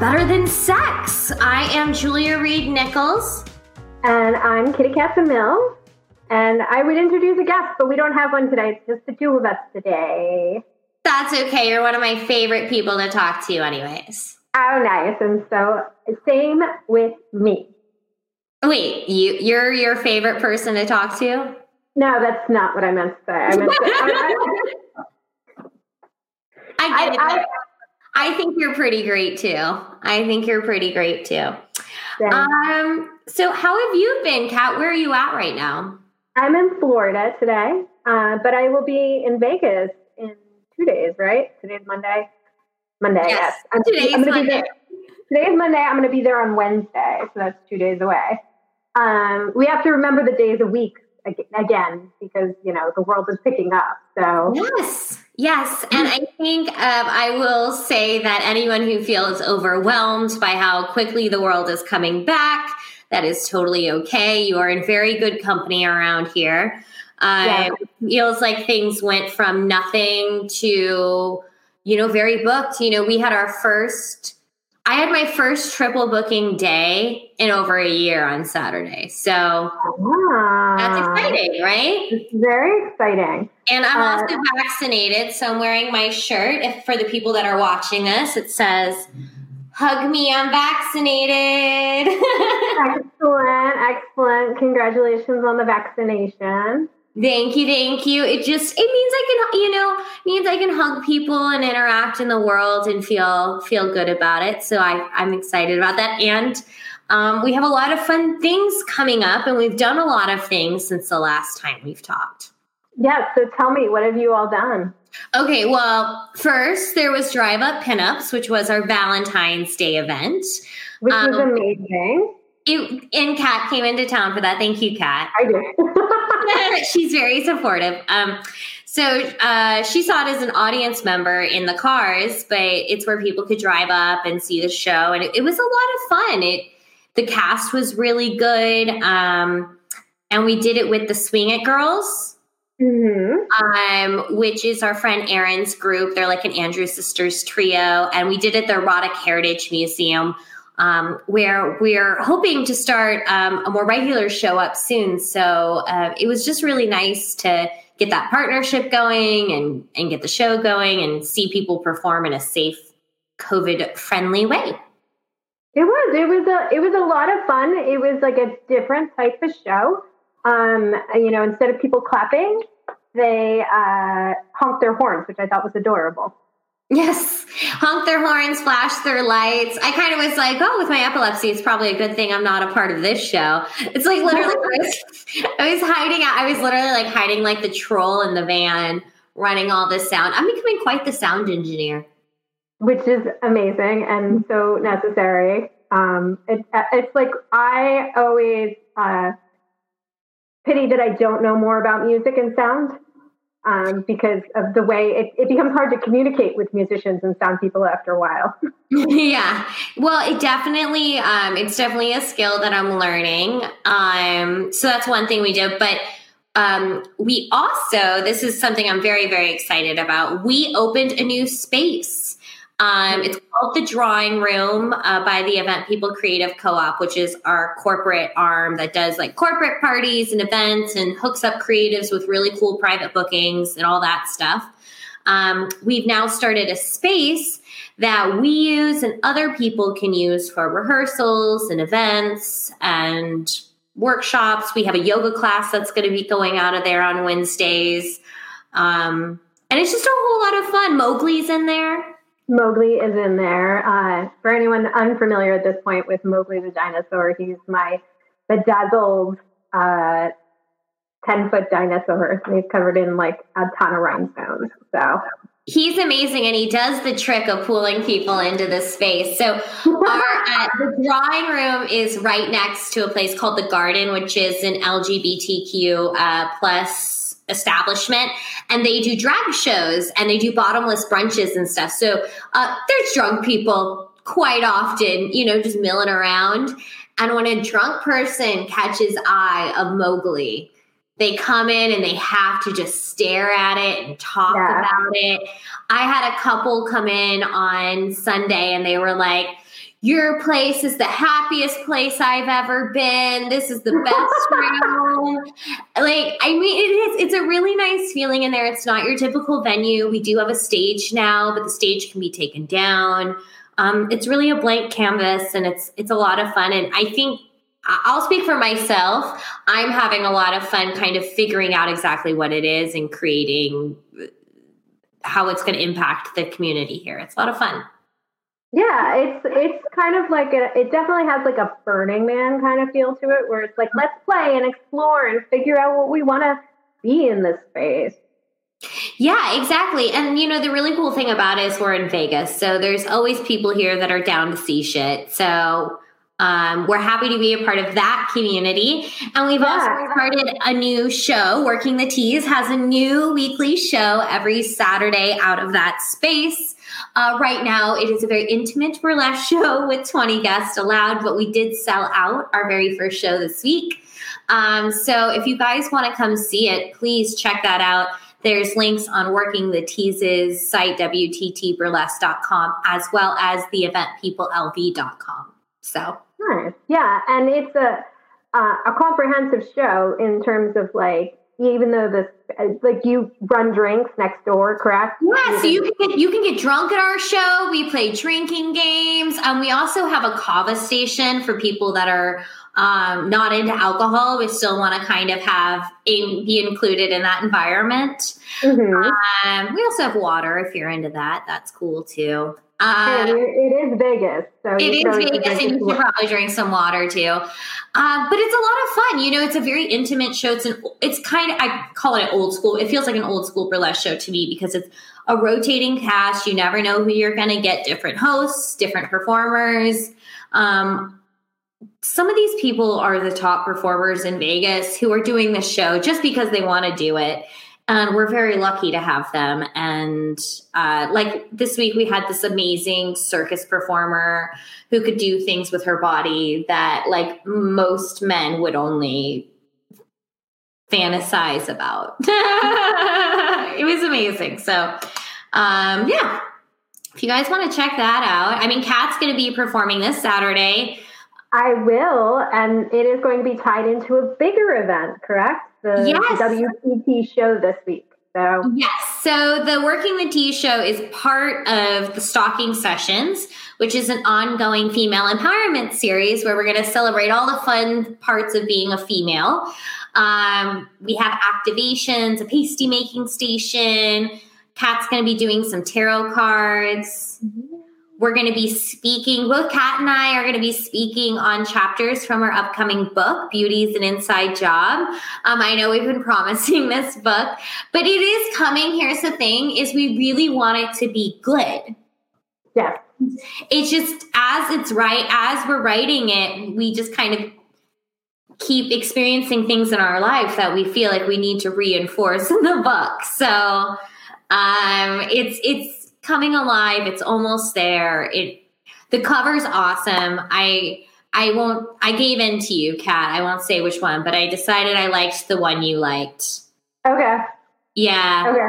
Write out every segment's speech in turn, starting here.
Better Than Sex. I am Julia Reed Nichols. And I'm Kitty Mill. And I would introduce a guest, but we don't have one today. It's just the two of us today. That's okay. You're one of my favorite people to talk to, anyways. Oh, nice. And so, same with me. Wait, you you're your favorite person to talk to? No, that's not what I meant to say. I meant to, I, I, get I, it. I, I, think you're pretty great too. I think you're pretty great too. Um, so how have you been, Kat? Where are you at right now? I'm in Florida today, uh, but I will be in Vegas in two days. Right? Today's Monday. Monday. Yes. yes. Today's I'm Monday. Today is Monday. I'm going to be there on Wednesday, so that's two days away. Um, we have to remember the days a week again because you know the world is picking up. So yes, yes, and I think um, I will say that anyone who feels overwhelmed by how quickly the world is coming back, that is totally okay. You are in very good company around here. Um, yeah. Feels like things went from nothing to you know very booked. You know, we had our first I had my first triple booking day in over a year on Saturday. So that's exciting, right? It's very exciting. And I'm uh, also vaccinated. So I'm wearing my shirt. If for the people that are watching this, it says, Hug me, I'm vaccinated. excellent, excellent. Congratulations on the vaccination. Thank you, thank you. It just it means I can you know means I can hug people and interact in the world and feel feel good about it. So I I'm excited about that. And um, we have a lot of fun things coming up, and we've done a lot of things since the last time we've talked. Yeah. So tell me, what have you all done? Okay. Well, first there was Drive Up Pinups, which was our Valentine's Day event, which um, was amazing. It, and Kat came into town for that. Thank you, Kat. I did. She's very supportive. Um, so uh, she saw it as an audience member in the cars, but it's where people could drive up and see the show, and it, it was a lot of fun. It the cast was really good, um, and we did it with the Swing It Girls. Mm-hmm. Um, which is our friend Erin's group. They're like an Andrews Sisters trio, and we did it at the Erotic Heritage Museum um, where we're hoping to start um, a more regular show up soon. So uh, it was just really nice to get that partnership going and, and get the show going and see people perform in a safe, COVID friendly way. It was. It was a. It was a lot of fun. It was like a different type of show. Um, you know, instead of people clapping, they uh, honked their horns, which I thought was adorable. Yes. Honk their horns, flash their lights. I kind of was like, oh, with my epilepsy, it's probably a good thing I'm not a part of this show. It's like literally, I was, I was hiding out. I was literally like hiding like the troll in the van, running all this sound. I'm becoming quite the sound engineer. Which is amazing and so necessary. Um, it, it's like I always uh, pity that I don't know more about music and sound um, because of the way it, it, becomes hard to communicate with musicians and sound people after a while. yeah, well, it definitely um, it's definitely a skill that I'm learning. Um, so that's one thing we do, but. Um, we also, this is something I'm very, very excited about. We opened a new space um, it's called the Drawing Room uh, by the Event People Creative Co-op, which is our corporate arm that does like corporate parties and events and hooks up creatives with really cool private bookings and all that stuff. Um, we've now started a space that we use and other people can use for rehearsals and events and workshops. We have a yoga class that's going to be going out of there on Wednesdays. Um, and it's just a whole lot of fun. Mowgli's in there. Mowgli is in there. Uh, for anyone unfamiliar at this point with Mowgli the dinosaur, he's my bedazzled uh, 10 foot dinosaur. He's covered in like a ton of rhinestones. So He's amazing and he does the trick of pulling people into this space. So, our uh, the drawing room is right next to a place called The Garden, which is an LGBTQ uh, plus establishment and they do drag shows and they do bottomless brunches and stuff. So uh, there's drunk people quite often, you know, just milling around. And when a drunk person catches eye of Mowgli, they come in and they have to just stare at it and talk yeah. about it. I had a couple come in on Sunday and they were like, your place is the happiest place I've ever been. This is the best room. Like, I mean, it is, it's a really nice feeling in there. It's not your typical venue. We do have a stage now, but the stage can be taken down. Um, it's really a blank canvas and it's, it's a lot of fun. And I think I'll speak for myself. I'm having a lot of fun kind of figuring out exactly what it is and creating how it's going to impact the community here. It's a lot of fun. Yeah, it's it's kind of like a, it definitely has like a Burning Man kind of feel to it, where it's like let's play and explore and figure out what we want to be in this space. Yeah, exactly. And you know, the really cool thing about it is we're in Vegas, so there's always people here that are down to see shit. So um, we're happy to be a part of that community. And we've yeah. also started a new show. Working the Tease has a new weekly show every Saturday out of that space. Uh, right now, it is a very intimate burlesque show with 20 guests allowed, but we did sell out our very first show this week. Um, so if you guys want to come see it, please check that out. There's links on Working the Teases site, WTTburlesque.com, as well as the eventpeoplelv.com. So, nice. Yeah. And it's a, uh, a comprehensive show in terms of like even though this like you run drinks next door correct? Yeah so you can get you can get drunk at our show. We play drinking games. Um, we also have a kava station for people that are um, not into alcohol. We still want to kind of have a, be included in that environment. Mm-hmm. um, we also have water if you're into that. That's cool too uh, it is Vegas. So it is Vegas, and you can probably drink some water too. Uh, but it's a lot of fun. You know, it's a very intimate show. It's an, it's kind of I call it an old school. It feels like an old school burlesque show to me because it's a rotating cast. You never know who you're going to get. Different hosts, different performers. Um, some of these people are the top performers in Vegas who are doing this show just because they want to do it and we're very lucky to have them. And uh, like this week, we had this amazing circus performer who could do things with her body that like most men would only fantasize about. it was amazing. So, um, yeah. If you guys want to check that out, I mean, Kat's going to be performing this Saturday. I will, and it is going to be tied into a bigger event, correct? The yes. WTT show this week. So yes, so the Working the Tease show is part of the Stocking Sessions, which is an ongoing female empowerment series where we're going to celebrate all the fun parts of being a female. Um, we have activations, a pasty making station. Kat's going to be doing some tarot cards. Mm-hmm. We're going to be speaking, both Kat and I are going to be speaking on chapters from our upcoming book, Beauty's an Inside Job. Um, I know we've been promising this book, but it is coming. Here's the thing is we really want it to be good. Yeah. It's just as it's right, as we're writing it, we just kind of keep experiencing things in our life that we feel like we need to reinforce in the book. So um, it's it's coming alive. It's almost there. It the cover's awesome. I I won't I gave in to you, Kat. I won't say which one, but I decided I liked the one you liked. Okay. Yeah. Okay.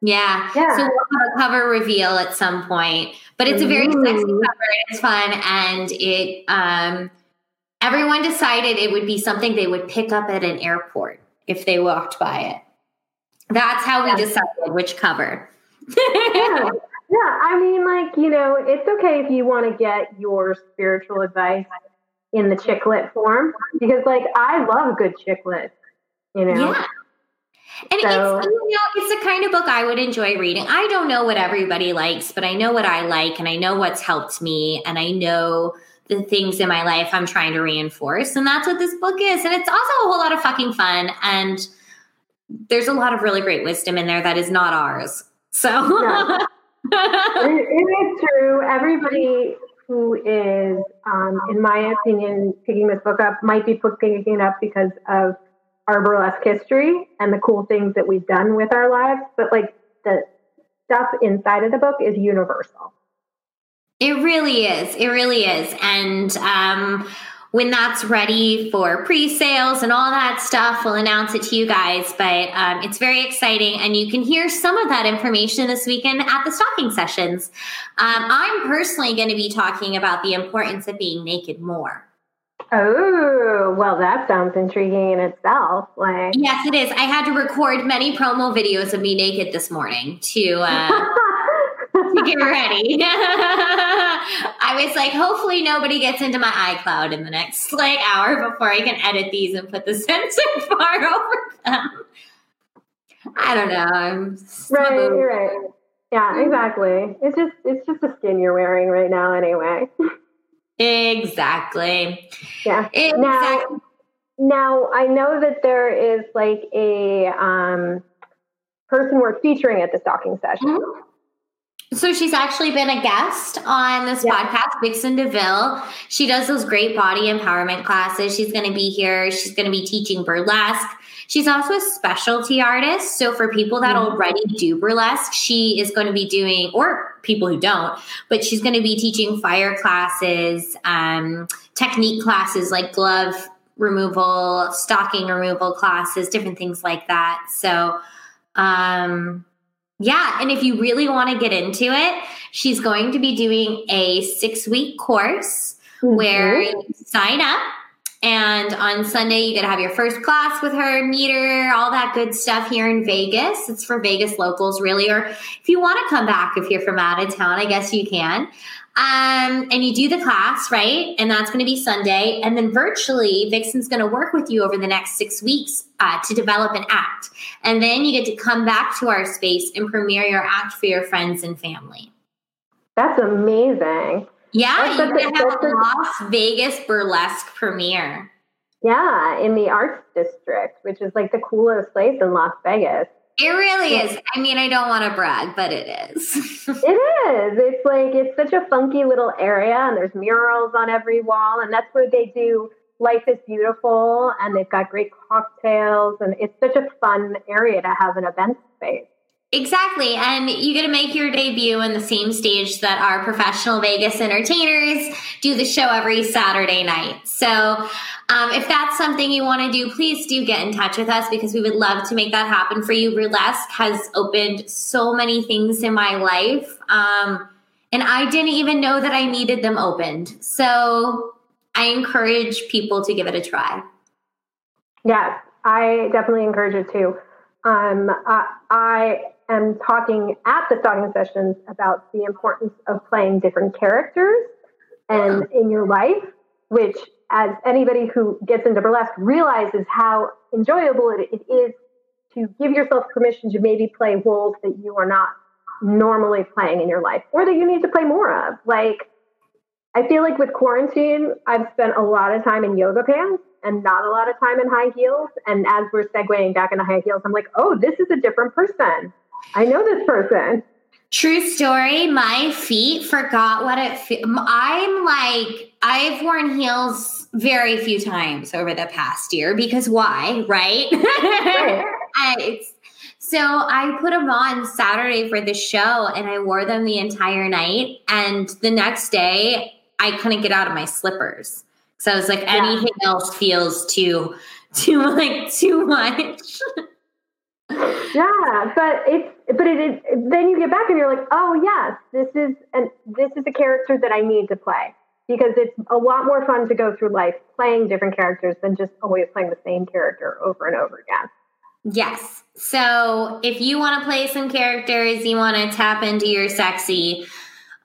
Yeah. yeah. So we'll have a cover reveal at some point. But it's a very Ooh. sexy cover. It's fun and it um everyone decided it would be something they would pick up at an airport if they walked by it. That's how we decided which cover yeah. yeah, I mean, like, you know, it's okay if you want to get your spiritual advice in the chick lit form because, like, I love good chick lit, you know? Yeah. And so, it's you know it's the kind of book I would enjoy reading. I don't know what everybody likes, but I know what I like and I know what's helped me and I know the things in my life I'm trying to reinforce. And that's what this book is. And it's also a whole lot of fucking fun and there's a lot of really great wisdom in there that is not ours. So it, it is true. Everybody who is, um, in my opinion, picking this book up might be picking it up because of our burlesque history and the cool things that we've done with our lives. But like the stuff inside of the book is universal. It really is. It really is. And um, when that's ready for pre-sales and all that stuff, we'll announce it to you guys. But um, it's very exciting, and you can hear some of that information this weekend at the stocking sessions. Um, I'm personally going to be talking about the importance of being naked more. Oh, well, that sounds intriguing in itself. Like, yes, it is. I had to record many promo videos of me naked this morning to uh, to get ready. I was like, hopefully nobody gets into my iCloud in the next like hour before I can edit these and put the censor bar over them. I don't know. I'm right, you're right. Yeah, exactly. It's just it's just the skin you're wearing right now, anyway. Exactly. Yeah. Exactly. Now, now I know that there is like a um, person we're featuring at the stocking session. Mm-hmm. So she's actually been a guest on this yeah. podcast, Vixen DeVille. She does those great body empowerment classes. She's going to be here. She's going to be teaching burlesque. She's also a specialty artist. So for people that mm-hmm. already do burlesque, she is going to be doing, or people who don't, but she's going to be teaching fire classes, um, technique classes like glove removal, stocking removal classes, different things like that. So, um, yeah. And if you really want to get into it, she's going to be doing a six week course mm-hmm. where you sign up and on Sunday, you get to have your first class with her, meet her, all that good stuff here in Vegas. It's for Vegas locals, really. Or if you want to come back, if you're from out of town, I guess you can. Um, and you do the class, right? And that's going to be Sunday. And then virtually, Vixen's going to work with you over the next six weeks uh, to develop an act. And then you get to come back to our space and premiere your act for your friends and family. That's amazing. Yeah, you're going to have a Las Vegas burlesque premiere. Yeah, in the Arts District, which is like the coolest place in Las Vegas. It really is. I mean, I don't want to brag, but it is. it is. It's like it's such a funky little area, and there's murals on every wall, and that's where they do Life is Beautiful, and they've got great cocktails, and it's such a fun area to have an event space. Exactly. And you get to make your debut in the same stage that our professional Vegas entertainers do the show every Saturday night. So, um, if that's something you want to do, please do get in touch with us because we would love to make that happen for you. Burlesque has opened so many things in my life. Um, and I didn't even know that I needed them opened. So, I encourage people to give it a try. Yeah, I definitely encourage it too. Um, I, I am talking at the stocking sessions about the importance of playing different characters and in your life, which as anybody who gets into burlesque realizes how enjoyable it, it is to give yourself permission to maybe play roles that you are not normally playing in your life or that you need to play more of. Like, I feel like with quarantine, I've spent a lot of time in yoga pants and not a lot of time in high heels. And as we're segueing back into high heels, I'm like, oh, this is a different person. I know this person. True story. My feet forgot what it. Fe- I'm like I've worn heels very few times over the past year because why, right? right. so I put them on Saturday for the show, and I wore them the entire night. And the next day, I couldn't get out of my slippers. So I was like, yeah. anything else feels too, too like too much. Yeah, but it's but it is then you get back and you're like, oh yes, this is and this is a character that I need to play because it's a lot more fun to go through life playing different characters than just always playing the same character over and over again. Yes. So if you want to play some characters, you want to tap into your sexy,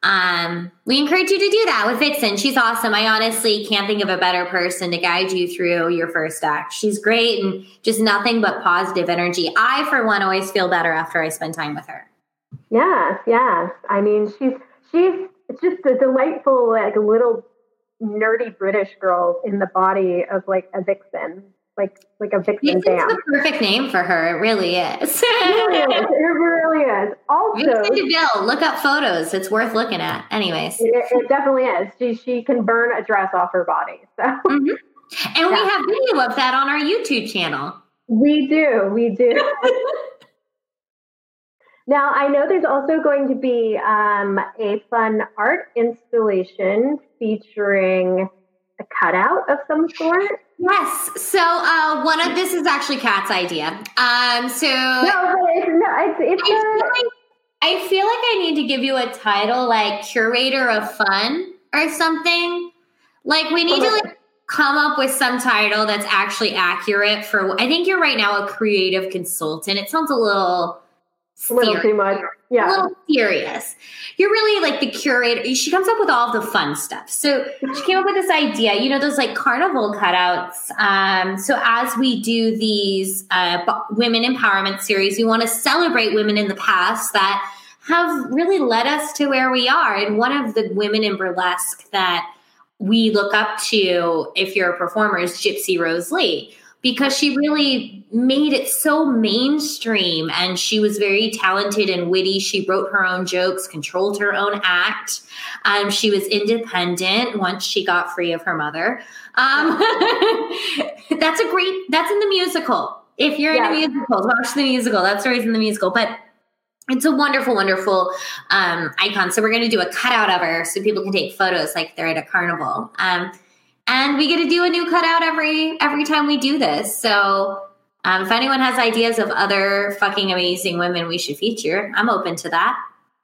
um, we encourage you to do that with Vixen. She's awesome. I honestly can't think of a better person to guide you through your first act. She's great and just nothing but positive energy. I, for one, always feel better after I spend time with her. Yes, yes. I mean, she's she's just a delightful, like little nerdy British girl in the body of like a vixen like like a vixen Vixen's the perfect name for her. It really is. it, really is. it really is. Also, Vixen DeVille, look up photos. It's worth looking at. Anyways, it, it, definitely is. She she can burn a dress off her body. So, mm-hmm. and yeah. we have video of that on our YouTube channel. We do. We do. now I know there's also going to be um, a fun art installation featuring a cutout of some sort? Yes. So uh, one of this is actually Kat's idea. Um, so no, but it's, no, it's, it's I, feel like, I feel like I need to give you a title like curator of fun or something. Like we need to like come up with some title that's actually accurate for. I think you're right now a creative consultant. It sounds a little a little too much. Yeah. A little serious. You're really like the curator. She comes up with all the fun stuff. So she came up with this idea, you know, those like carnival cutouts. Um, so as we do these uh, women empowerment series, we want to celebrate women in the past that have really led us to where we are. And one of the women in burlesque that we look up to, if you're a performer, is Gypsy Rose Lee because she really made it so mainstream and she was very talented and witty. She wrote her own jokes, controlled her own act. Um, she was independent once she got free of her mother. Um, that's a great, that's in the musical. If you're yeah. in a musical, watch the musical. That story's in the musical. But it's a wonderful, wonderful um, icon. So we're going to do a cutout of her so people can take photos like they're at a carnival. Um, and we get to do a new cutout every every time we do this. So um, if anyone has ideas of other fucking amazing women we should feature, I'm open to that.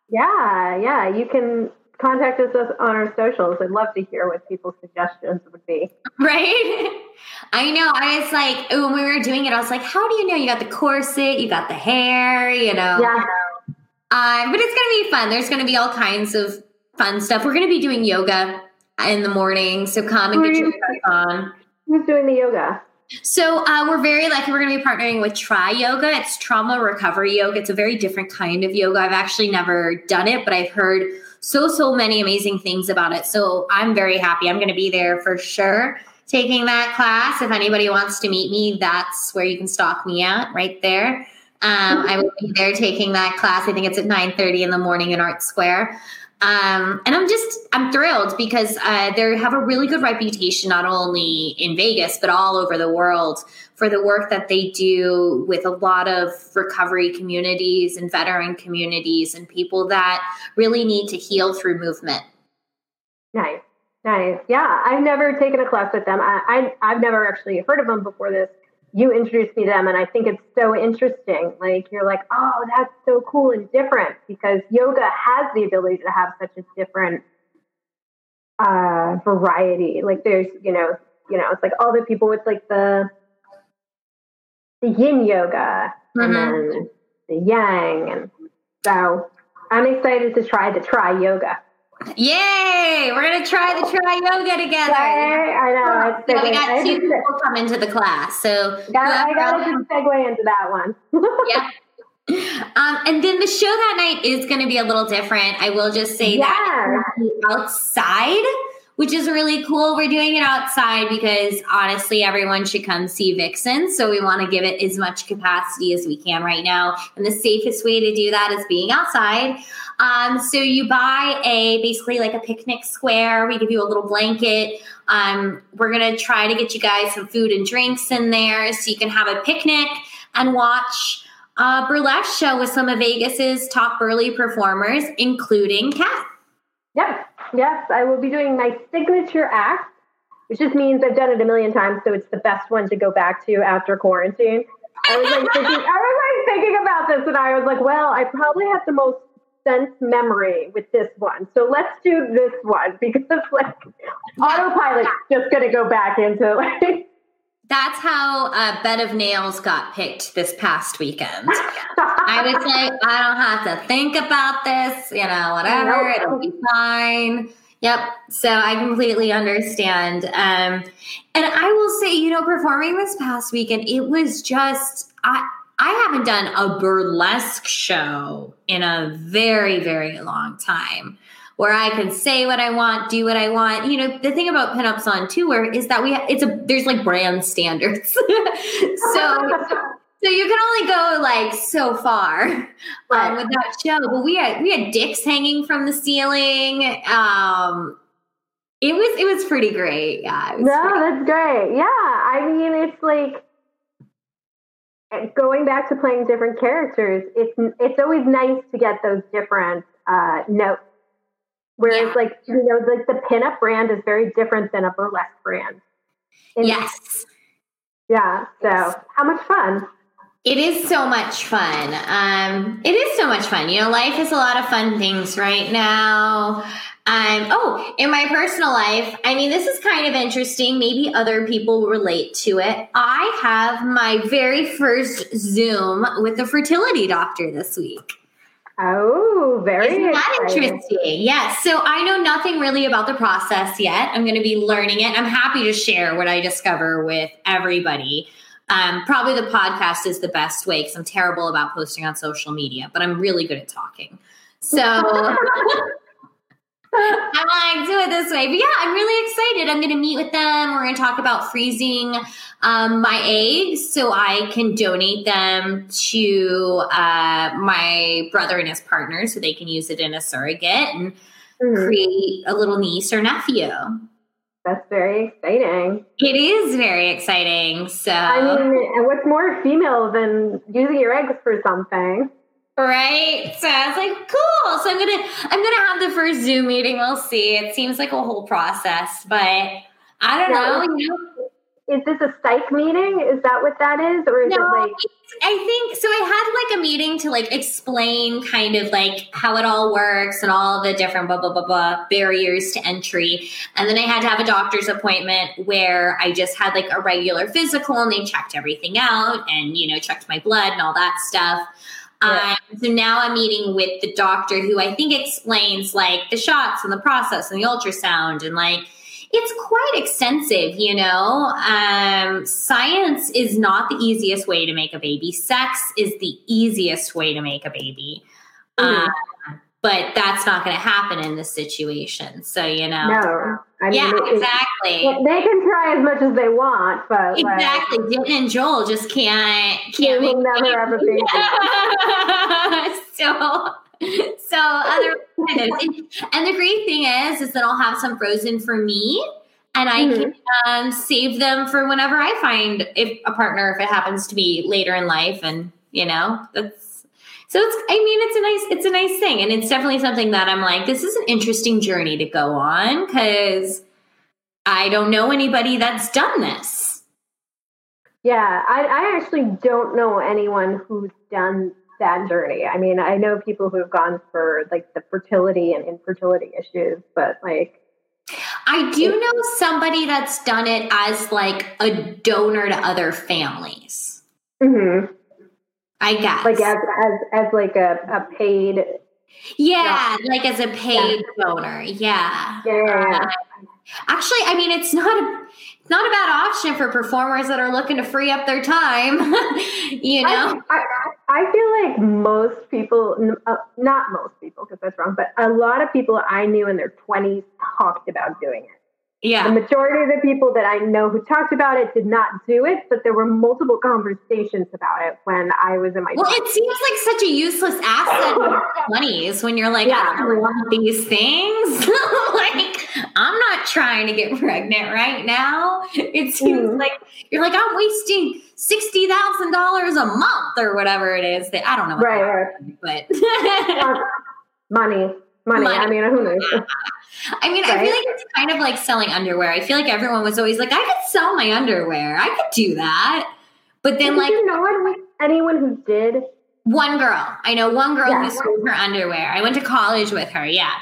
Yeah, yeah, you can contact us on our socials. I'd love to hear what people's suggestions would be. Right? I know. I was like, when we were doing it, I was like, how do you know? You got the corset, you got the hair, you know. Yeah. Um, but it's going to be fun. There's going to be all kinds of fun stuff. We're going to be doing yoga in the morning. So come and get your yoga on. Who's doing the yoga? So uh, we're very lucky. We're going to be partnering with Try Yoga. It's trauma recovery yoga. It's a very different kind of yoga. I've actually never done it, but I've heard so so many amazing things about it. So I'm very happy. I'm going to be there for sure taking that class. If anybody wants to meet me, that's where you can stalk me at right there. Um, I will be there taking that class. I think it's at 9:30 in the morning in Art Square. Um, and I'm just I'm thrilled because uh, they have a really good reputation not only in Vegas but all over the world for the work that they do with a lot of recovery communities and veteran communities and people that really need to heal through movement. Nice, nice. Yeah, I've never taken a class with them. I, I I've never actually heard of them before this you introduced me to them and i think it's so interesting. Like you're like oh that's so cool and different because yoga has the ability to have such a different uh variety. Like there's you know you know it's like all the people with like the the yin yoga mm-hmm. and then the yang and so i'm excited to try the try yoga Yay! We're gonna try the try yoga together. I know. Yeah, we got two people come into the class, so got, I got to segue into that one. yeah. Um, and then the show that night is going to be a little different. I will just say yeah. that outside which is really cool. We're doing it outside because honestly, everyone should come see Vixen. So we want to give it as much capacity as we can right now. And the safest way to do that is being outside. Um, so you buy a basically like a picnic square. We give you a little blanket. Um, we're gonna try to get you guys some food and drinks in there so you can have a picnic and watch a burlesque show with some of Vegas's top burly performers, including Kat. Yep. Yes, I will be doing my signature act, which just means I've done it a million times, so it's the best one to go back to after quarantine. I was like thinking, I was like thinking about this, and I was like, well, I probably have the most sense memory with this one, so let's do this one because like autopilot's just to go back into like that's how uh, Bed of Nails got picked this past weekend. I was like, I don't have to think about this, you know, whatever, it'll be fine. Yep. So I completely understand. Um, and I will say, you know, performing this past weekend, it was just, I, I haven't done a burlesque show in a very, very long time where I can say what I want, do what I want. You know, the thing about pinups on tour is that we ha- it's a there's like brand standards. so so you can only go like so far um, with that show. But we had we had dicks hanging from the ceiling. Um, it was it was pretty great. Yeah. No, pretty- that's great. Yeah, I mean it's like going back to playing different characters. It's it's always nice to get those different uh, notes Whereas, yeah. like, you know, like the pinup brand is very different than a burlesque brand. And yes. Yeah. So, how much fun? It is so much fun. Um, it is so much fun. You know, life has a lot of fun things right now. Um, oh, in my personal life, I mean, this is kind of interesting. Maybe other people relate to it. I have my very first Zoom with a fertility doctor this week. Oh, very Isn't that interesting. Yes. So I know nothing really about the process yet. I'm going to be learning it. I'm happy to share what I discover with everybody. Um, probably the podcast is the best way because I'm terrible about posting on social media, but I'm really good at talking. So I like do it this way. But yeah, I'm really excited. I'm going to meet with them. We're going to talk about freezing um, my eggs so I can donate them to uh, my brother and his partner so they can use it in a surrogate and mm-hmm. create a little niece or nephew. That's very exciting. It is very exciting. So, I mean, what's more female than using your eggs for something? Right. So I was like, cool. So I'm gonna I'm gonna have the first Zoom meeting. We'll see. It seems like a whole process, but I don't know. You know is this a psych meeting? Is that what that is? Or is no, it like I think so I had like a meeting to like explain kind of like how it all works and all the different blah blah blah blah barriers to entry. And then I had to have a doctor's appointment where I just had like a regular physical and they checked everything out and you know checked my blood and all that stuff. Yeah. Um, so now I'm meeting with the doctor who I think explains like the shots and the process and the ultrasound and like it's quite extensive, you know. Um, science is not the easiest way to make a baby. Sex is the easiest way to make a baby. Mm-hmm. Um, but that's not going to happen in this situation. So, you know. No. I mean, yeah, it, exactly. They can try as much as they want, but exactly, like, and Joel just can't can't make never ever baby. so so other and, and the great thing is is that I'll have some frozen for me and I mm-hmm. can um, save them for whenever I find if a partner if it happens to be later in life and you know that's so it's I mean it's a nice it's a nice thing and it's definitely something that I'm like this is an interesting journey to go on cuz I don't know anybody that's done this. Yeah, I, I actually don't know anyone who's done that journey. I mean, I know people who have gone for like the fertility and infertility issues, but like I do know somebody that's done it as like a donor to other families. Mm-hmm. I guess. Like as as as like a, a paid Yeah, like as a paid yeah. donor. Yeah. Yeah. Uh, actually, I mean it's not a it's not a bad option for performers that are looking to free up their time. you know, I, I, I, feel like most people, uh, not most people, because that's wrong, but a lot of people I knew in their 20s talked about doing it. Yeah. The majority of the people that I know who talked about it did not do it, but there were multiple conversations about it when I was in my. Well, 20s. it seems like such a useless asset in your twenties when you're like, yeah. I don't want these things. like, I'm not trying to get pregnant right now. It seems mm. like you're like I'm wasting sixty thousand dollars a month or whatever it is. That I don't know. Right, right. But money money. money. I mean, who knows? I mean, right? I feel like it's kind of like selling underwear. I feel like everyone was always like, I could sell my underwear. I could do that. But then, Did like, you know anyone who did? One girl. I know one girl yeah. who sold her underwear. I went to college with her. Yeah.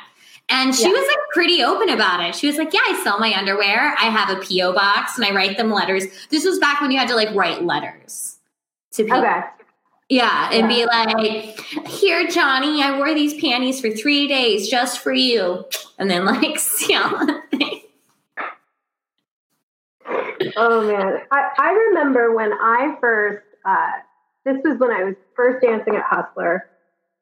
And she yeah. was like pretty open about it. She was like, Yeah, I sell my underwear. I have a P.O. box and I write them letters. This was back when you had to like write letters to people. Okay. Yeah, and be like, "Here, Johnny, I wore these panties for three days just for you," and then like sell Oh man, I, I remember when I first. Uh, this was when I was first dancing at Hustler,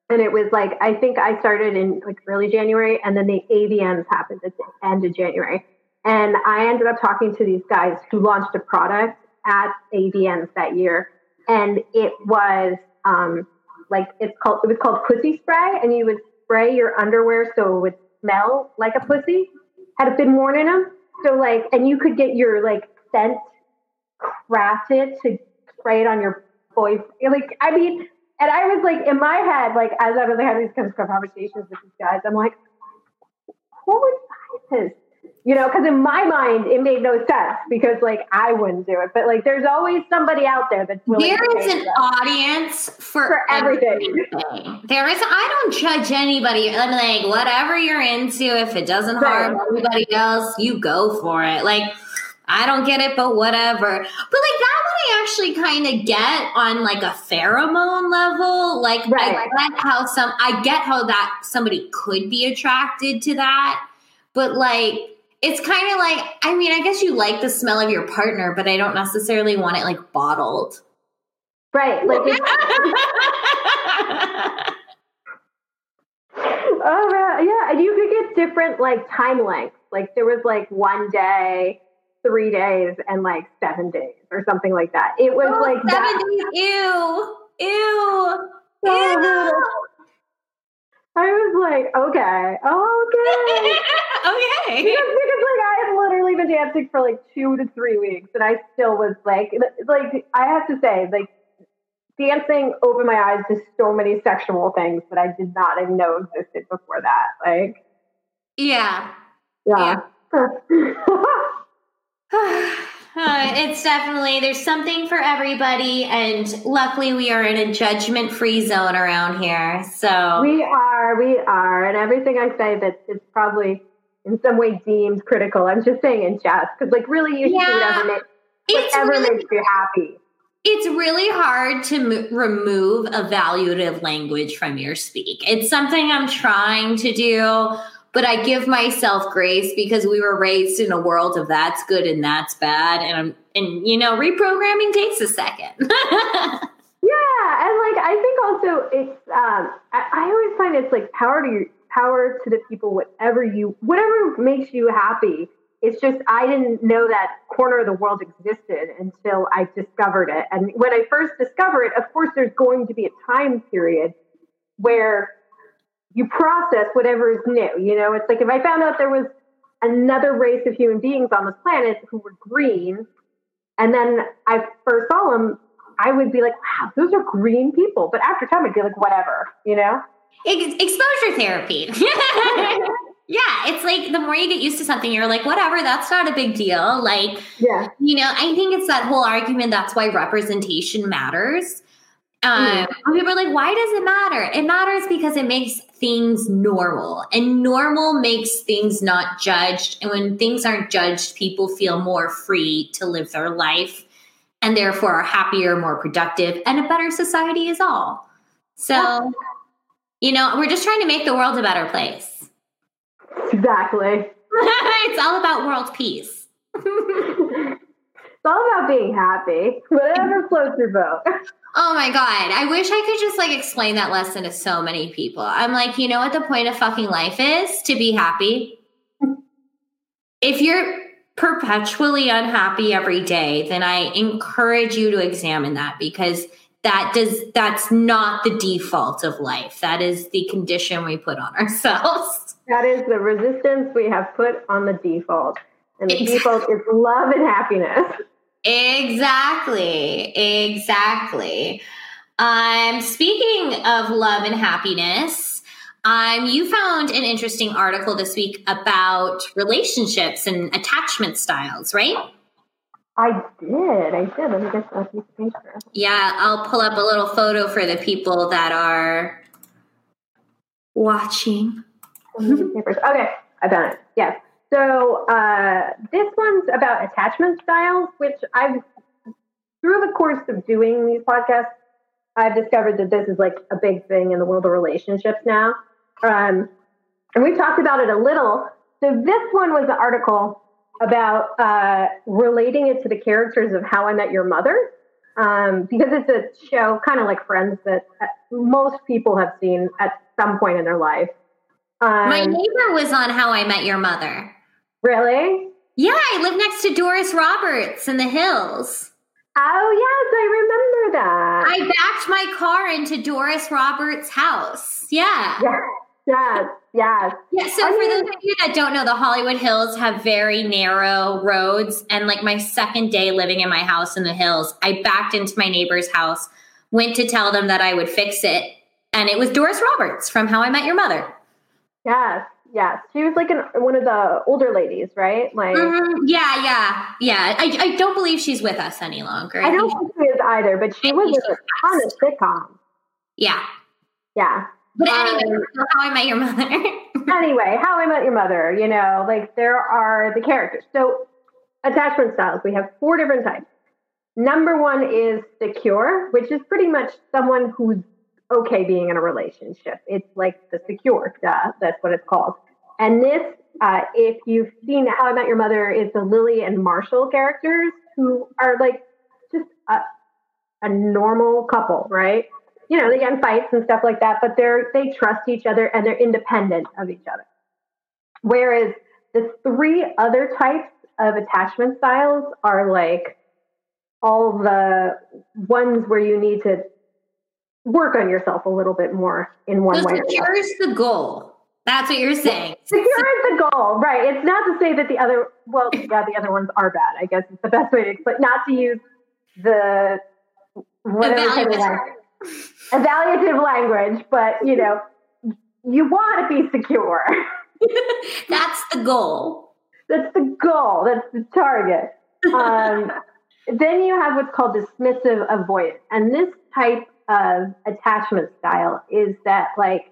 and it was like I think I started in like early January, and then the AVNs happened at the end of January, and I ended up talking to these guys who launched a product at AVNs that year and it was um, like it's called it was called pussy spray, and you would spray your underwear so it would smell like a pussy had it been worn in them. So like, and you could get your like scent crafted to spray it on your boyfriend. Like, I mean, and I was like in my head, like as I was having these conversations with these guys, I'm like, holy Jesus you know, because in my mind it made no sense because like I wouldn't do it, but like there's always somebody out there that's willing. There is an audience for, for everything. everything. There is. I don't judge anybody. I'm like whatever you're into. If it doesn't harm right. anybody else, you go for it. Like. I don't get it, but whatever. But like that one, I actually kind of get on like a pheromone level. Like right. I get how some, I get how that somebody could be attracted to that, but like it's kind of like I mean, I guess you like the smell of your partner, but I don't necessarily want it like bottled. Right. Like Oh man, yeah. And you could get different like time lengths. Like there was like one day, three days, and like seven days or something like that. It was oh, like seven that. days. Ew. Ew. Oh, Ew. I was like, okay, okay. okay. Because, because like I had literally been dancing for like two to three weeks and I still was like like I have to say, like dancing opened my eyes to so many sexual things that I did not even know existed before that. Like Yeah. Yeah. yeah. Uh, it's definitely there's something for everybody, and luckily we are in a judgment-free zone around here. So we are, we are, and everything I say that is probably in some way deemed critical. I'm just saying in jest because, like, really, you yeah, should do whatever, makes, whatever really, makes you happy. It's really hard to m- remove evaluative language from your speak. It's something I'm trying to do but I give myself grace because we were raised in a world of that's good and that's bad. And I'm, and you know, reprogramming takes a second. yeah. And like, I think also it's, um, I, I always find it's like power to your, power to the people, whatever you, whatever makes you happy. It's just, I didn't know that corner of the world existed until I discovered it. And when I first discovered it, of course, there's going to be a time period where you process whatever is new. You know, it's like if I found out there was another race of human beings on this planet who were green, and then I first saw them, I would be like, wow, those are green people. But after time, I'd be like, whatever, you know? Exposure therapy. yeah, it's like the more you get used to something, you're like, whatever, that's not a big deal. Like, yeah, you know, I think it's that whole argument that's why representation matters. Um, mm. People are like, why does it matter? It matters because it makes things normal, and normal makes things not judged. And when things aren't judged, people feel more free to live their life and therefore are happier, more productive, and a better society is all. So, you know, we're just trying to make the world a better place. Exactly. it's all about world peace. it's all about being happy. Whatever floats your boat. Oh my God. I wish I could just like explain that lesson to so many people. I'm like, you know what the point of fucking life is? To be happy. if you're perpetually unhappy every day, then I encourage you to examine that because that does that's not the default of life. That is the condition we put on ourselves. That is the resistance we have put on the default. And the exactly. default is love and happiness. Exactly. Exactly. Um, speaking of love and happiness, um, you found an interesting article this week about relationships and attachment styles, right? I did. I did. Let me get that piece of paper. Yeah, I'll pull up a little photo for the people that are watching. okay, I found it. Yes. So uh, this one's about attachment styles, which I've through the course of doing these podcasts, I've discovered that this is like a big thing in the world of relationships now. Um, and we've talked about it a little. So this one was an article about uh, relating it to the characters of How I Met Your Mother, um, because it's a show kind of like Friends that uh, most people have seen at some point in their life. Um, My neighbor was on How I Met Your Mother. Really? Yeah, I live next to Doris Roberts in the hills. Oh, yes, I remember that. I backed my car into Doris Roberts' house. Yeah. Yes, yes, yes. Yeah, so I for mean, those of you that don't know, the Hollywood Hills have very narrow roads. And like my second day living in my house in the hills, I backed into my neighbor's house, went to tell them that I would fix it. And it was Doris Roberts from How I Met Your Mother. Yes, Yes, she was like an, one of the older ladies, right? Like, Mhm. Yeah, yeah, yeah. I, I don't believe she's with us any longer. I don't think- she is either, but she Maybe was a ton of sitcoms. yeah. Yeah. But Um, anyway, so how I met your mother. anyway, How I Met Your Mother, you know, like there are the characters. So, attachment styles, we have four different types. Number one is secure, which is pretty much someone who's okay being in a relationship. It's like the secure, duh, that's what it's called. And this, uh, if you've seen How I Met Your Mother, is the Lily and Marshall characters who are like just a, a normal couple, right? You know, they get in fights and stuff like that, but they're they trust each other and they're independent of each other. Whereas the three other types of attachment styles are like all the ones where you need to work on yourself a little bit more in one so way. or the secure is the goal. That's what you're saying. Secure is the goal, right? It's not to say that the other, well, yeah, the other ones are bad. I guess it's the best way to explain. Not to use the whatever of Evaluative. language, but you know, you want to be secure. That's the goal. That's the goal. That's the target. Um, then you have what's called dismissive avoidance, and this type of attachment style is that like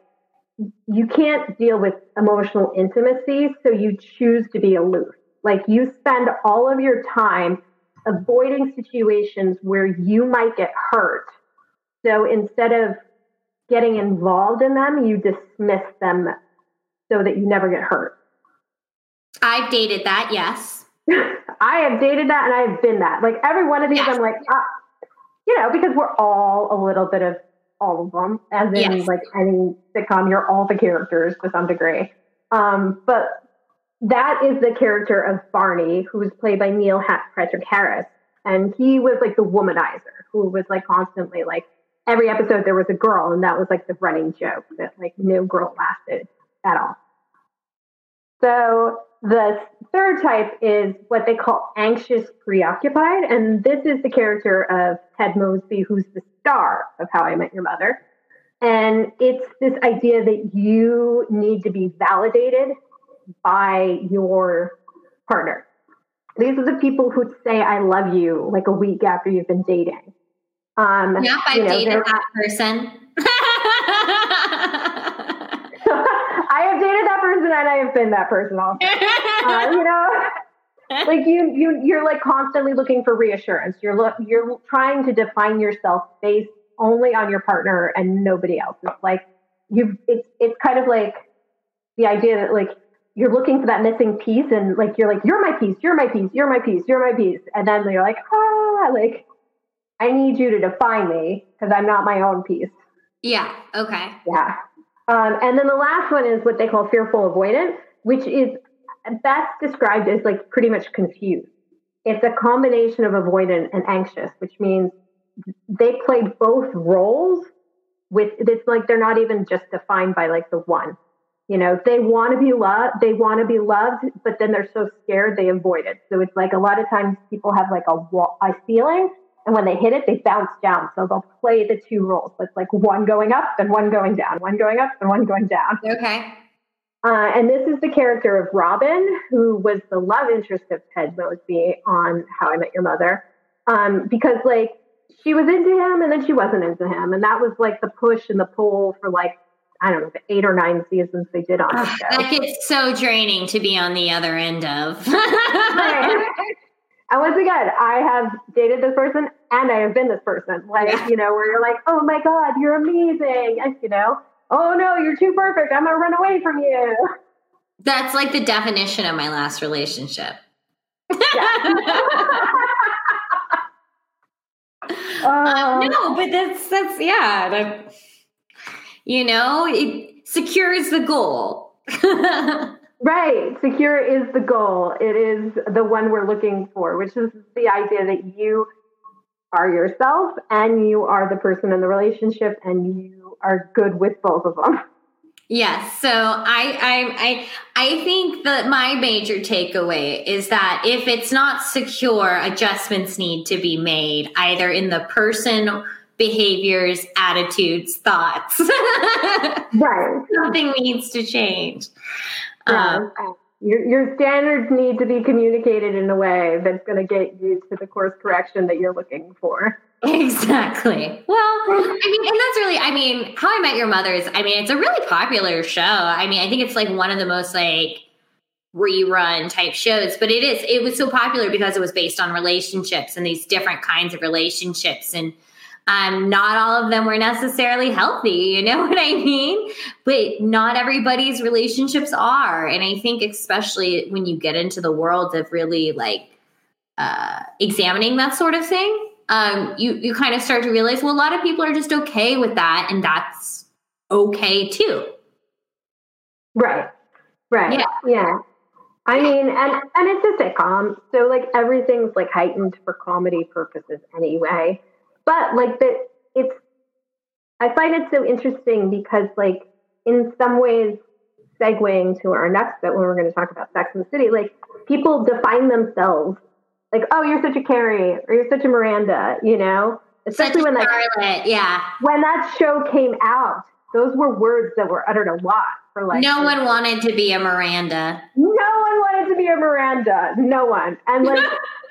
you can't deal with emotional intimacy, so you choose to be aloof. Like you spend all of your time avoiding situations where you might get hurt. So instead of getting involved in them, you dismiss them so that you never get hurt. I've dated that, yes. I have dated that and I have been that. Like every one of these, Yes. I'm like, ah, you know, because we're all a little bit of all of them, as in Yes. like any sitcom, you're all the characters to some degree. Um, but that is the character of Barney, who was played by Neil Patrick Harris, and he was like the womanizer who was like constantly like every episode there was a girl, and that was like the running joke that like no girl lasted at all. So the third type is what they call anxious preoccupied. And this is the character of Ted Mosby, who's the star of How I Met Your Mother. And it's this idea that you need to be validated by your partner. These are the people who say, I love you, like a week after you've been dating. Um, Yep, I've you know, dated that person. I have dated that person and I have been that person also. Uh, you know, like you you you're like constantly looking for reassurance. You're look you're trying to define yourself based only on your partner and nobody else. It's like you it's it's kind of like the idea that like you're looking for that missing piece and like you're like you're my piece, you're my piece, you're my piece, you're my piece, and then you're like ah like I need you to define me because I'm not my own piece. yeah, okay. Yeah. Um, and then the last one is what they call fearful avoidant, which is best described as like pretty much confused. It's a combination of avoidant and anxious, which means they play both roles with it's like they're not even just defined by like the one. You know, they want to be loved, they want to be loved, but then they're so scared they avoid it. So it's like a lot of times people have like a wall, a ceiling, and when they hit it, they bounce down. So they'll play the two roles. It's like one going up and one going down, one going up and one going down. Okay. Uh, and this is the character of Robin, who was the love interest of Ted Mosby on How I Met Your Mother. Um, because like she was into him and then she wasn't into him. And that was like the push and the pull for like, I don't know, the eight or nine seasons they did on the Ugh, show. that gets so draining to be on the other end of. Right. And once again, I have dated this person and I have been this person. Like, Yeah. you know, where you're like, oh my God, you're amazing. And, you know, oh no, you're too perfect. I'm going to run away from you. That's like the definition of my last relationship. Um, no, but that's that's yeah. That, you know, it secures the goal. Right. Secure is the goal. It is the one we're looking for, which is the idea that you are yourself and you are the person in the relationship and you are good with both of them. Yes. So I, I, I, I think that my major takeaway is that if it's not secure, adjustments need to be made either in the person, behaviors, attitudes, thoughts. Right. Something needs to change. Um, your, your standards need to be communicated in a way that's going to get you to the course correction that you're looking for. Exactly. Well, I mean, and that's really, I mean, How I Met Your Mother's, I mean, it's a really popular show. I mean, I think it's like one of the most like rerun type shows, but it is, it was so popular because it was based on relationships and these different kinds of relationships. And um, not all of them were necessarily healthy, you know what I mean? But not everybody's relationships are. And I think, especially when you get into the world of really like uh, examining that sort of thing, um, you, you kind of start to realize, well, a lot of people are just okay with that, and that's okay too. Right. Right. Yeah. Yeah. I mean, and and it's a sitcom, so like everything's like heightened for comedy purposes anyway. But like the it's I find it so interesting because like in some ways segueing to our next bit when we're going to talk about Sex in the City, like people define themselves like, oh, you're such a Carrie or you're such a Miranda, you know? Especially when that yeah. When that show came out, those were words that were uttered a lot for like No one wanted to be a Miranda. No one wanted to be a Miranda. No one. And like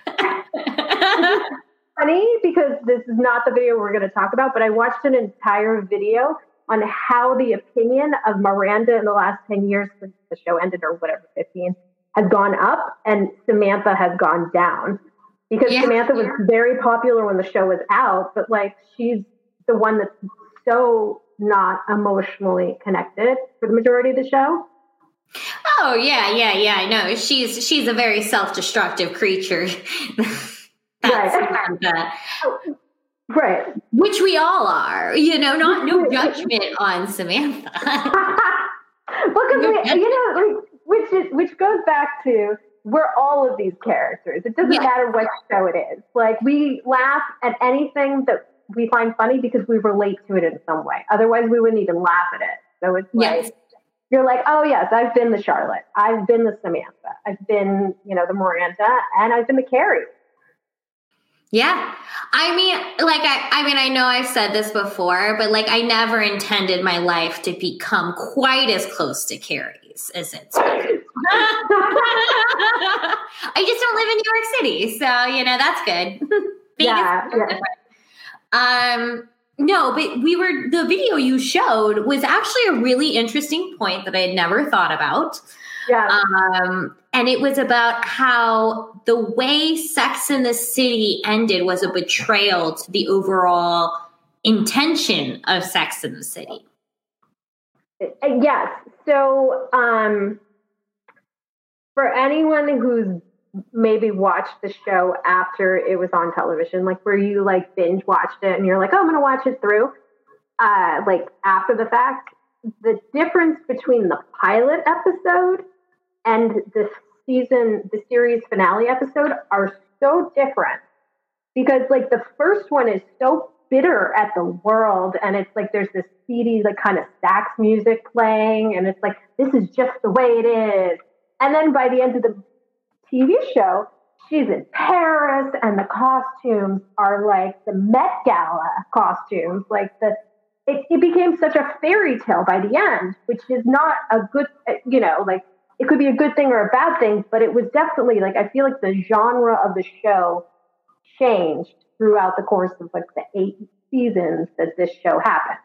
funny because this is not the video we're going to talk about, but I watched an entire video on how the opinion of Miranda in the last 10 years since the show ended or whatever, 15, has gone up and Samantha has gone down. Because yeah. Samantha was very popular when the show was out, but like she's the one that's so not emotionally connected for the majority of the show. Oh yeah, yeah, yeah. I know she's she's a very self-destructive creature. right. Oh, right. Which we all are, you know, not no judgment on Samantha. well, because no you know, which is, which goes back to we're all of these characters. It doesn't yeah. matter what show it is. Like we laugh at anything that we find funny because we relate to it in some way. Otherwise, we wouldn't even laugh at it. So it's yes. you're like, oh yes, I've been the Charlotte, I've been the Samantha, I've been you know the Miranda, and I've been the Carrie. Yeah. I mean, like I I mean, I know I've said this before, but like I never intended my life to become quite as close to Carrie's as it's. I just don't live in New York City, so you know, that's good. yeah. yeah. Um no, but we were the video you showed was actually a really interesting point that I had never thought about. Yeah. Um, and it was about how the way Sex in the City ended was a betrayal to the overall intention of Sex in the City. Uh, yes. So, um, for anyone who's maybe watched the show after it was on television, like where you like binge watched it and you're like, oh, I'm going to watch it through, uh, like after the fact, the difference between the pilot episode and the season, the series finale episode are so different because like the first one is so bitter at the world and it's like there's this seedy like kind of sax music playing and it's like this is just the way it is. And then by the end of the tv show she's in paris and the costumes are like the met gala costumes like the it, it became such a fairy tale by the end which is not a good you know like it could be a good thing or a bad thing, but it was definitely like I feel like the genre of the show changed throughout the course of like the eight seasons that this show happened.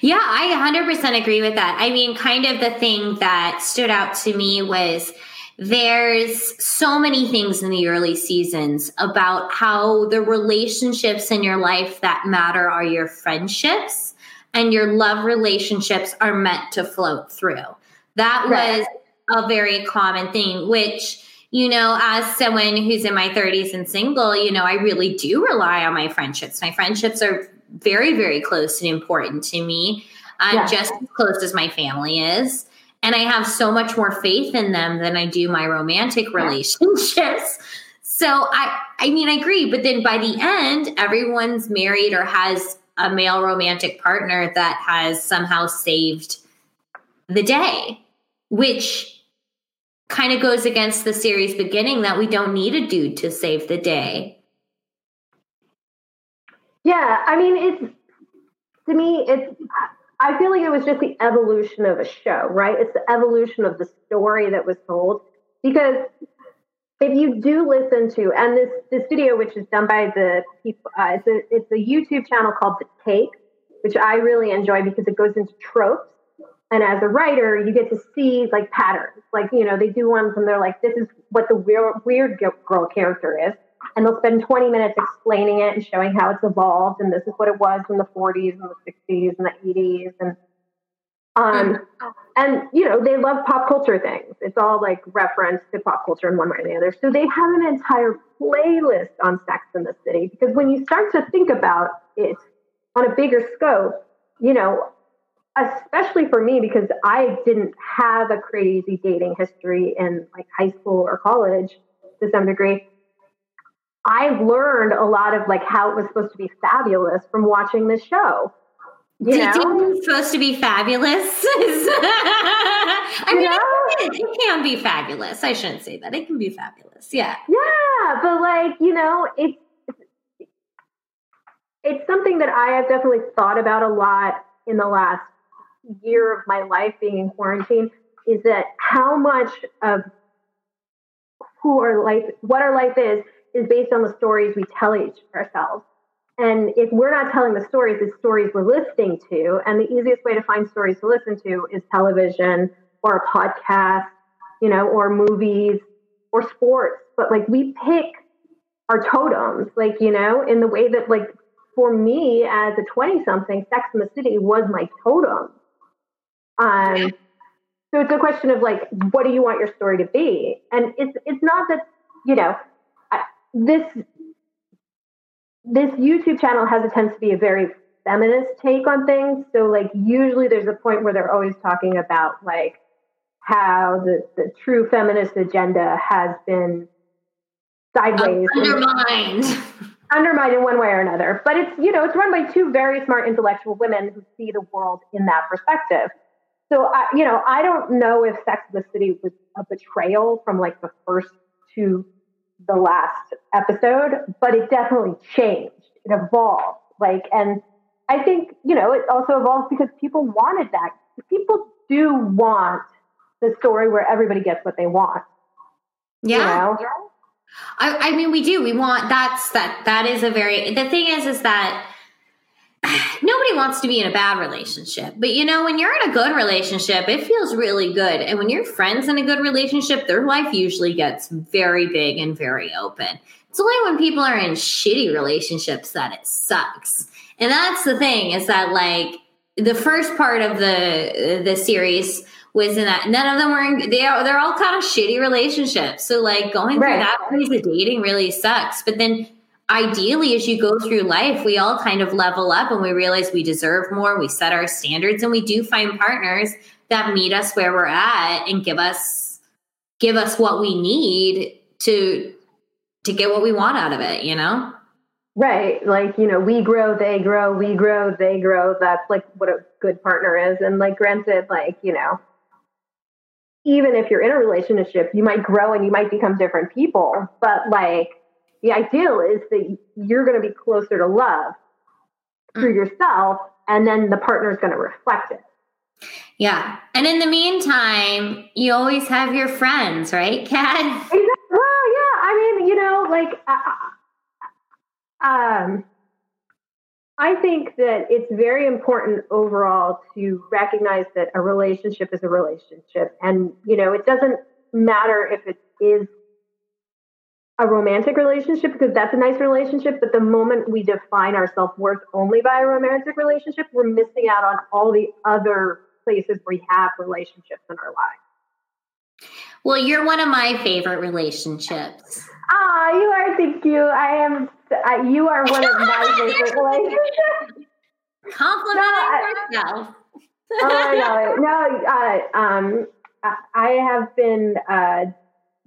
Yeah, I 100% agree with that. I mean, kind of the thing that stood out to me was there's so many things in the early seasons about how the relationships in your life that matter are your friendships and your love relationships are meant to float through. That right. was a very common thing, which, you know, as someone who's in my 30s and single, you know, I really do rely on my friendships. My friendships are very, very close and important to me, uh, yeah. just as close as my family is. And I have so much more faith in them than I do my romantic relationships. So I I mean I agree, but then by the end, everyone's married or has a male romantic partner that has somehow saved the day which kind of goes against the series beginning that we don't need a dude to save the day. Yeah, I mean, it's to me, it's I feel like it was just the evolution of a show, right? It's the evolution of the story that was told. Because if you do listen to, and this the studio, which is done by the people, uh, it's a it's a YouTube channel called The Take, which I really enjoy because it goes into tropes. And as a writer, you get to see like patterns. Like you know, they do ones and they're like, "This is what the weird weird girl character is," and they'll spend 20 minutes explaining it and showing how it's evolved and this is what it was in the 40s and the 60s and the 80s and um and you know they love pop culture things. It's all like reference to pop culture in one way or the other. So they have an entire playlist on sex in the city because when you start to think about it on a bigger scope you know especially for me because i didn't have a crazy dating history in like high school or college to some degree I learned a lot of like how it was supposed to be fabulous from watching this show. You know? It's supposed to be fabulous. I mean, it, it can be fabulous. I shouldn't say that. It can be fabulous. Yeah. Yeah, but like you know, it's it's something that I have definitely thought about a lot in the last year of my life being in quarantine. Is that how much of who our life, what our life is, is based on the stories we tell each ourselves. And if we're not telling the stories, the stories we're listening to, and the easiest way to find stories to listen to is television or a podcast, you know, or movies or sports. But like we pick our totems, like, you know, in the way that like for me as a 20 something, Sex in the City was my totem. Um, so it's a question of like, what do you want your story to be? And it's it's not that, you know, this this YouTube channel has a tendency to be a very feminist take on things. So like usually there's a point where they're always talking about like how the, the true feminist agenda has been sideways undermined. undermined in one way or another. But it's you know, it's run by two very smart intellectual women who see the world in that perspective. So I you know, I don't know if Sex in the City was a betrayal from like the first to the last episode, but it definitely changed. It evolved. Like, and I think, you know, it also evolved because people wanted that. People do want the story where everybody gets what they want. Yeah. You know? I, I mean, we do. We want that's that. That is a very. The thing is, is that nobody wants to be in a bad relationship. But you know, when you're in a good relationship, it feels really good. And when you're friends in a good relationship, their life usually gets very big and very open. It's only when people are in shitty relationships that it sucks. And that's the thing is that like the first part of the the series was in that none of them were in, they are they're all kind of shitty relationships. So like going right. through that phase of dating really sucks. But then ideally as you go through life we all kind of level up and we realize we deserve more we set our standards and we do find partners that meet us where we're at and give us give us what we need to to get what we want out of it you know? Right. Like you know we grow they grow we grow they grow. That's like what a good partner is. And like granted like you know even if you're in a relationship you might grow and you might become different people. But like the ideal is that you're going to be closer to love through mm. yourself, and then the partner is going to reflect it. Yeah. And in the meantime, you always have your friends, right, Kat? Exactly. Well, yeah. I mean, you know, like, uh, um, I think that it's very important overall to recognize that a relationship is a relationship. And, you know, it doesn't matter if it is a romantic relationship because that's a nice relationship. But the moment we define our self worth only by a romantic relationship, we're missing out on all the other places we have relationships in our lives. Well, you're one of my favorite relationships. Ah, you are. Thank you. I am. Uh, you are one of my favorite relationships. Complimenting no, yourself. oh god! No, uh, um, I have been uh,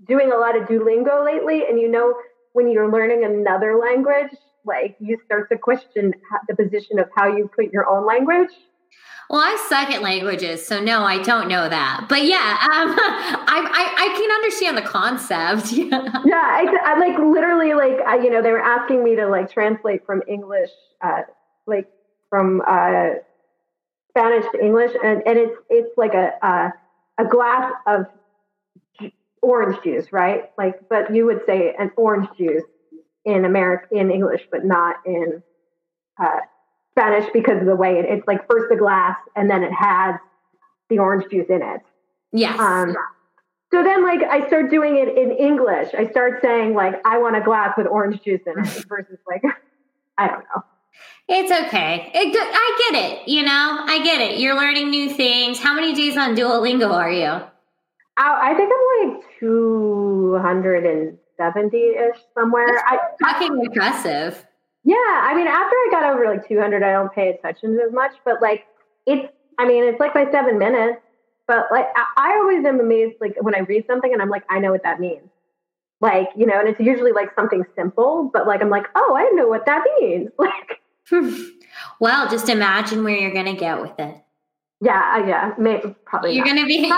doing a lot of Duolingo lately, and you know, when you're learning another language, like you start to question the position of how you put your own language. Well, I suck at languages, so no, I don't know that. But yeah, um, I, I, I can understand the concept. yeah, yeah I, I, like literally like I, you know they were asking me to like translate from English, uh, like from uh, Spanish to English, and, and it's it's like a, a a glass of orange juice, right? Like, but you would say an orange juice in American in English, but not in uh, Spanish because of the way it, it's like first a glass and then it has the orange juice in it. Yes. Um, so then, like, I start doing it in English. I start saying like, "I want a glass with orange juice in it," versus like, I don't know. It's okay. It, I get it. You know, I get it. You're learning new things. How many days on Duolingo are you? I, I think I'm like 270 ish somewhere. That's fucking impressive. Yeah. I mean, after I got over like 200, I don't pay attention as much, but like, it's, I mean, it's like my seven minutes, but like, I, I always am amazed, like, when I read something and I'm like, I know what that means. Like, you know, and it's usually like something simple, but like, I'm like, oh, I know what that means. Like, well, just imagine where you're going to get with it. Yeah, yeah, maybe probably. You're going to be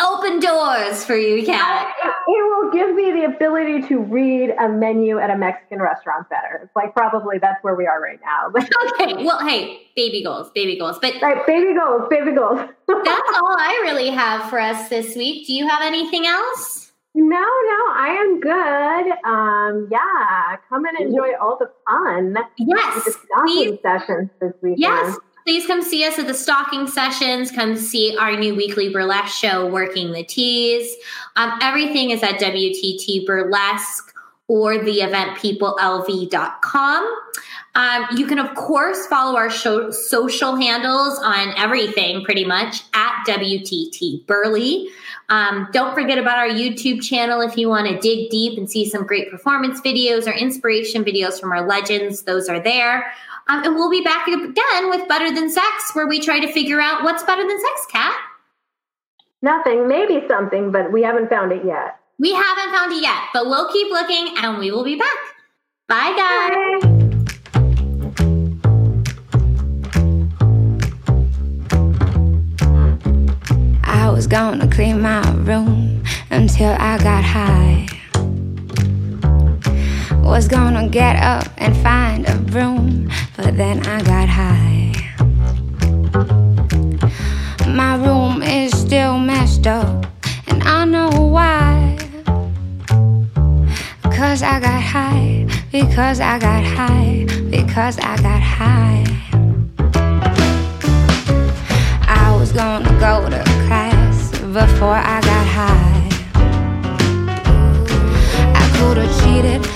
open doors for you, Kat. It, it will give me the ability to read a menu at a Mexican restaurant better. It's like probably that's where we are right now. okay, well, hey, baby goals, baby goals, but right, baby goals, baby goals. that's all I really have for us this week. Do you have anything else? No, no, I am good. Um, yeah, come and enjoy all the fun. Yes, the sessions this weekend. Yes, please come see us at the stocking sessions. Come see our new weekly burlesque show, Working the Tease. Um, everything is at WTT Burlesque or the eventpeoplelv.com. Um, you can, of course, follow our show, social handles on everything pretty much at WTT Burley. Um, don't forget about our YouTube channel if you want to dig deep and see some great performance videos or inspiration videos from our legends. Those are there. Um, and we'll be back again with Better Than Sex, where we try to figure out what's better than sex, Kat. Nothing, maybe something, but we haven't found it yet. We haven't found it yet, but we'll keep looking and we will be back. Bye, guys. Bye. I was gonna clean my room until I got high. Was gonna get up and find a room, but then I got high. My room is still messed up, and I know why. Because I got high, because I got high, because I got high. I was gonna go to class before I got high. I could have cheated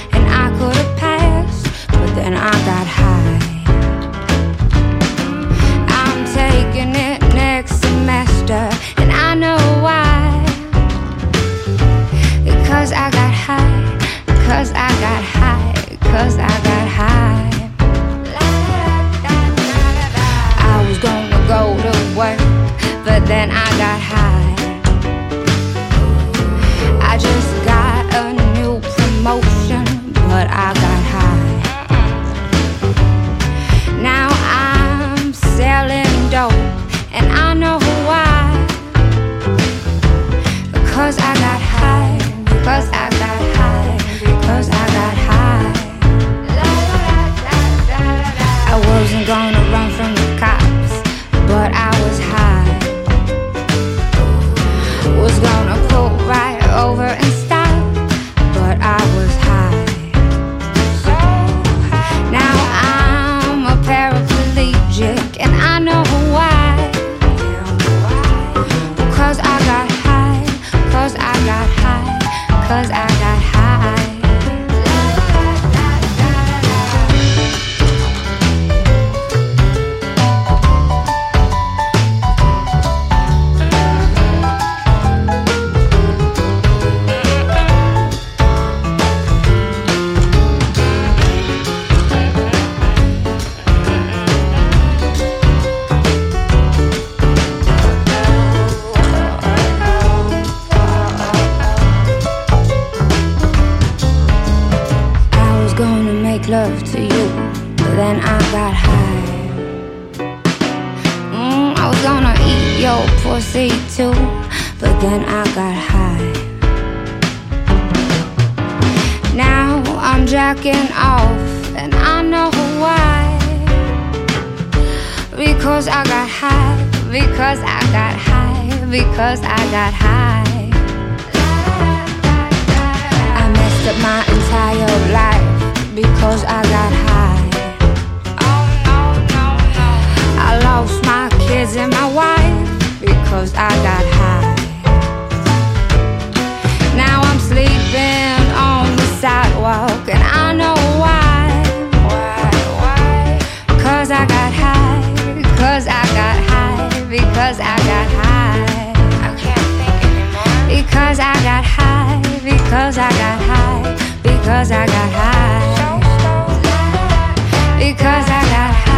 then I got high. Because I got high. I messed up my entire life because I got high. I lost my kids and my wife because I got Because I got high. Because I got high. Because I got high. Because I